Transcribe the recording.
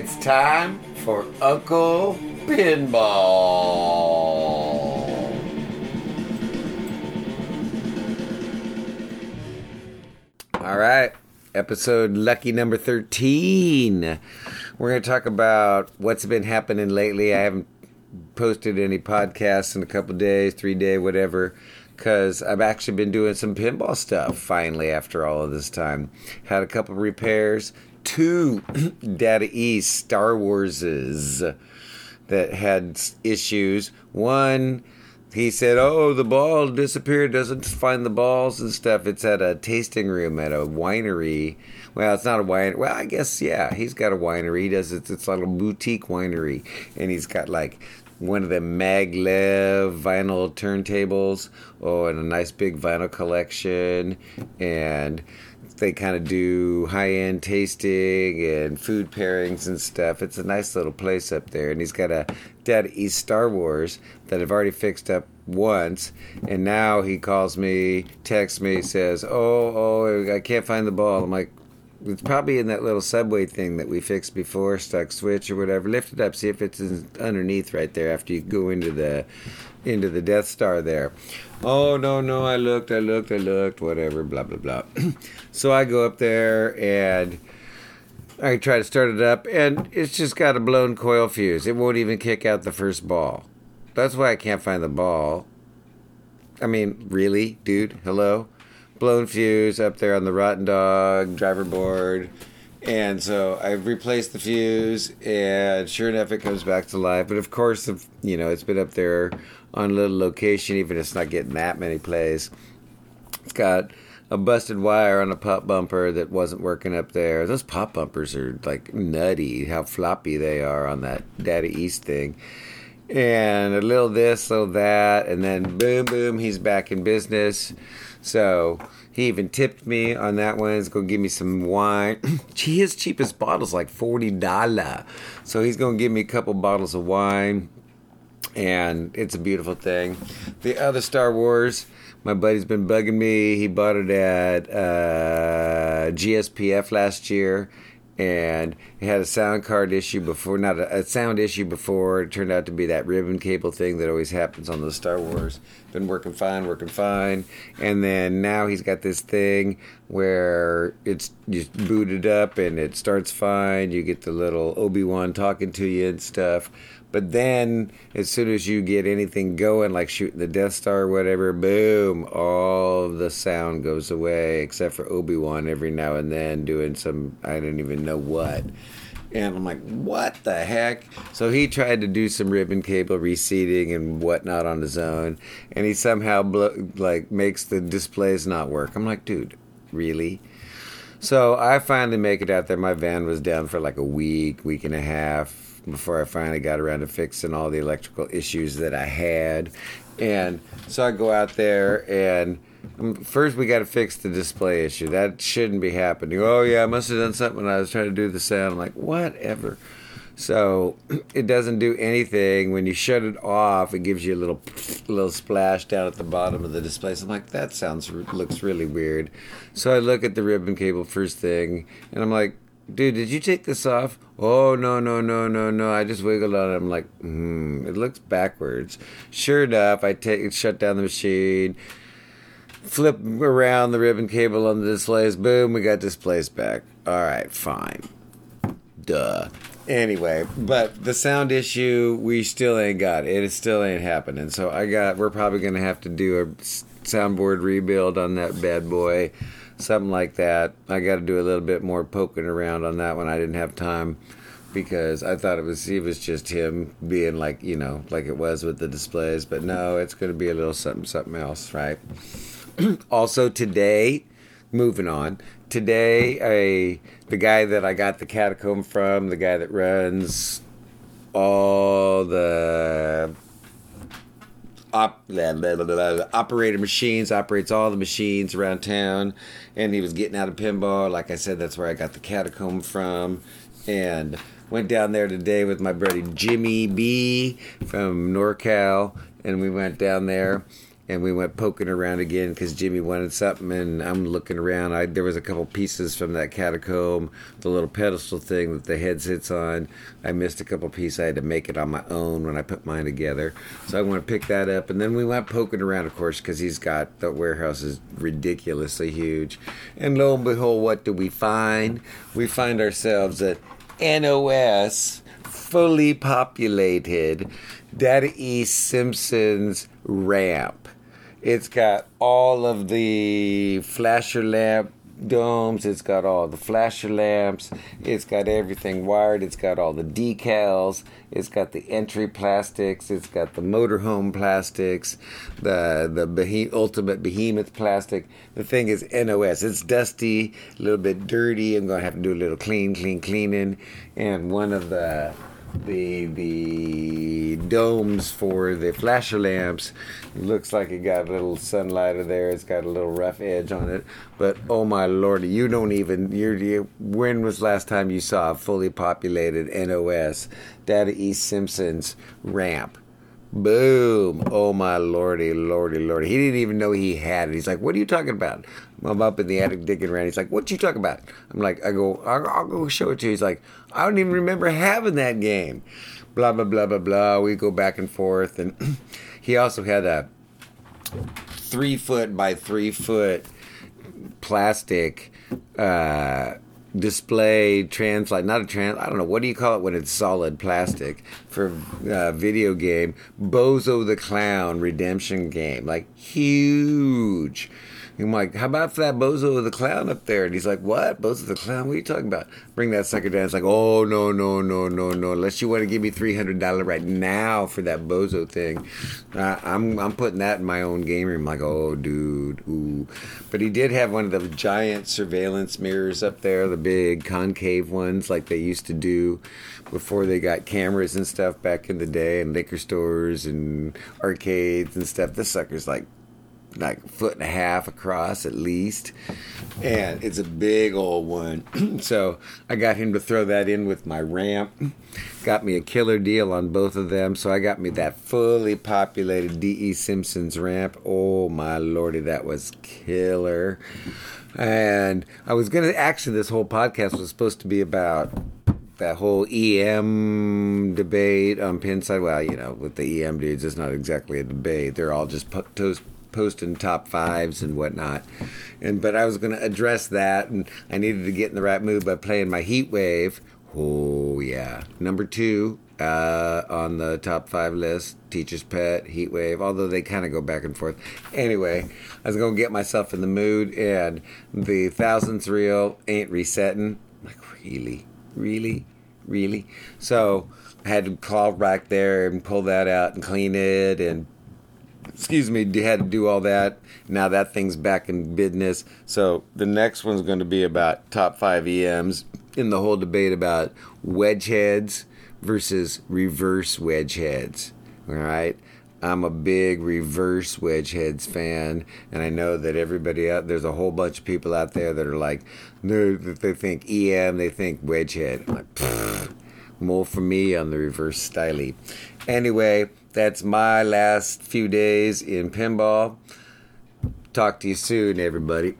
It's time for Uncle Pinball. All right, episode lucky number 13. We're going to talk about what's been happening lately. I haven't posted any podcasts in a couple days, three day, whatever, because I've actually been doing some pinball stuff finally after all of this time. Had a couple repairs, two Data East Star Warses that had issues. One, he said, "Oh, the ball disappeared. Doesn't find the balls and stuff. It's at a tasting room at a winery. Well, it's not a wine. Well, I guess yeah. He's got a winery. He does it's it's a boutique winery, and he's got like one of the maglev vinyl turntables. Oh, and a nice big vinyl collection, and." they kind of do high end tasting and food pairings and stuff. It's a nice little place up there. And he's got a Data East Star Wars that I've already fixed up once. And now he calls me, texts me, says, Oh, oh, I can't find the ball. I'm like, it's probably in that little subway thing that we fixed before, stuck switch or whatever. Lift it up, see if it's underneath right there after you go into the into the Death Star there. Oh no, no, I looked, I looked, I looked, whatever, blah blah blah. so I go up there and I try to start it up, and it's just got a blown coil fuse. It won't even kick out the first ball. That's why I can't find the ball. I mean, really, dude? Hello? Blown fuse up there on the Rottendog driver board. And so I replaced the fuse, and sure enough, it comes back to life. But of course, you know, it's been up there on a little location, even if it's not getting that many plays. It's got a busted wire on a pop bumper that wasn't working up there. Those pop bumpers are like nutty, how floppy they are on that Data East thing. And a little this, a little that, and then boom, boom, he's back in business. So he even tipped me on that one. He's gonna give me some wine. his cheapest bottle's like forty dollar. So he's gonna give me a couple bottles of wine, and it's a beautiful thing. The other Star Wars, my buddy's been bugging me. He bought it at uh, GSPF last year, and it had a sound card issue before, not a, a, sound issue before. It turned out to be that ribbon cable thing that always happens on the Star Wars. Been working fine, working fine, and then now he's got this thing where it's just booted up and it starts fine. You get the little Obi Wan talking to you and stuff but then, as soon as you get anything going, like shooting the Death Star or whatever, boom, all the sound goes away, except for Obi Wan every now and then doing some, I don't even know what. And I'm like, what the heck? So he tried to do some ribbon cable reseating and whatnot on his own, and he somehow blo- like makes the displays not work. I'm like, dude, really? So I finally make it out there. My van was down for like a week, week and a half before I finally got around to fixing all the electrical issues that I had. And so I go out there and um, first we got to fix the display issue. That shouldn't be happening. Oh yeah, I must have done something when I was trying to do the sound. I'm like, whatever. So it doesn't do anything. When you shut it off, it gives you a little little splash down at the bottom of the display. So I'm like, that sounds looks really weird. So I look at the ribbon cable first thing, and I'm like, dude, did you take this off? Oh, no, no, no, no, no. I just wiggled on it. I'm like, hmm, it looks backwards. Sure enough, I take shut down the machine, flip around the ribbon cable on the displays. Boom, we got displays back. All right, fine. Duh. Anyway, but the sound issue, we still ain't got it. It still ain't happening. So I got, we're probably going to have to do a soundboard rebuild on that bad boy something like that. I got to do a little bit more poking around on that one. I didn't have time because I thought it was it was just him being like you know like it was with the displays, but no, it's going to be a little something something else, right? also today, moving on. Today, a the guy that I got the catacomb from, the guy that runs all the op, blah, blah, blah, operator machines, operates all the machines around town, and he was getting out of pinball. Like I said, that's where I got the catacomb from, and went down there today with my buddy Jimmy B from NorCal, and we went down there, and we went poking around again because Jimmy wanted something, and I'm looking around. I there was a couple pieces from that catacomb, the little pedestal thing that the head sits on. I missed a couple pieces. I had to make it on my own when I put mine together, so I want to pick that up. And then we went poking around, of course, because he's got the warehouse is ridiculously huge. And lo and behold, what do we find? We find ourselves at NOS fully populated Data East Simpsons ramp. It's got all of the flasher lamp domes. It's got all the flasher lamps. It's got everything wired. It's got all the decals. It's got the entry plastics. It's got the motorhome plastics. The the behe- ultimate behemoth plastic. The thing is NOS. It's dusty, a little bit dirty. I'm gonna have to do a little clean, clean, cleaning. And one of the the the domes for the flasher lamps looks like it got a little sunlighter there. It's got a little rough edge on it. But oh my lord you don't even you're, you when was last time you saw a fully populated nos data east simpsons ramp Boom. Oh my lordy, lordy, lordy. He didn't even know he had it. He's like, What are you talking about? I'm up in the attic digging around. He's like, What you talking about? I'm like, I go, I'll, I'll go show it to you. He's like, I don't even remember having that game. Blah blah blah blah blah. We go back and forth and he also had a three foot by three foot plastic uh display translate not a trans i don't know what do you call it when it's solid plastic for uh, video game? Bozo the clown redemption game like huge I'm like, how about for that Bozo the Clown up there? And he's like, what? Bozo the Clown? What are you talking about? Bring that sucker down. It's like, oh, no, no, no, no, no. Unless you want to give me $300 right now for that Bozo thing. Uh, I'm, I'm putting that in my own game room. like, oh, dude, ooh. But he did have one of the giant surveillance mirrors up there, the big concave ones like they used to do before they got cameras and stuff back in the day and liquor stores and arcades and stuff. This sucker's like like foot and a half across at least. And it's a big old one. so I got him to throw that in with my ramp. Got me a killer deal on both of them. So I got me that fully populated D.E. Simpsons ramp. Oh my lordy, that was killer. And I was to actually, this whole podcast was supposed to be about that whole EM debate on Pinside. Well, you know, with the EM dudes, it's not exactly a debate. They're all just toast posting top fives and whatnot. And but I was going to address that, and I needed to get in the right mood by playing my Heat Wave. Oh yeah, number two uh, on the top five list. Teacher's Pet, Heat Wave. Although they kind of go back and forth. Anyway, I was going to get myself in the mood, and the thousandth reel ain't resetting. Like really, really, really. So I had to call back there and pull that out and clean it and excuse me, had to do all that. Now that thing's back in business. So the next one's going to be about top five EMs in the whole debate about wedge heads versus reverse wedge heads. All right. I'm a big reverse wedge heads fan, and I know that everybody out there's a whole bunch of people out there that are like, they think EM, they think wedge head. I'm like, more for me on the reverse styly. Anyway, that's my last few days in pinball. Talk to you soon, everybody.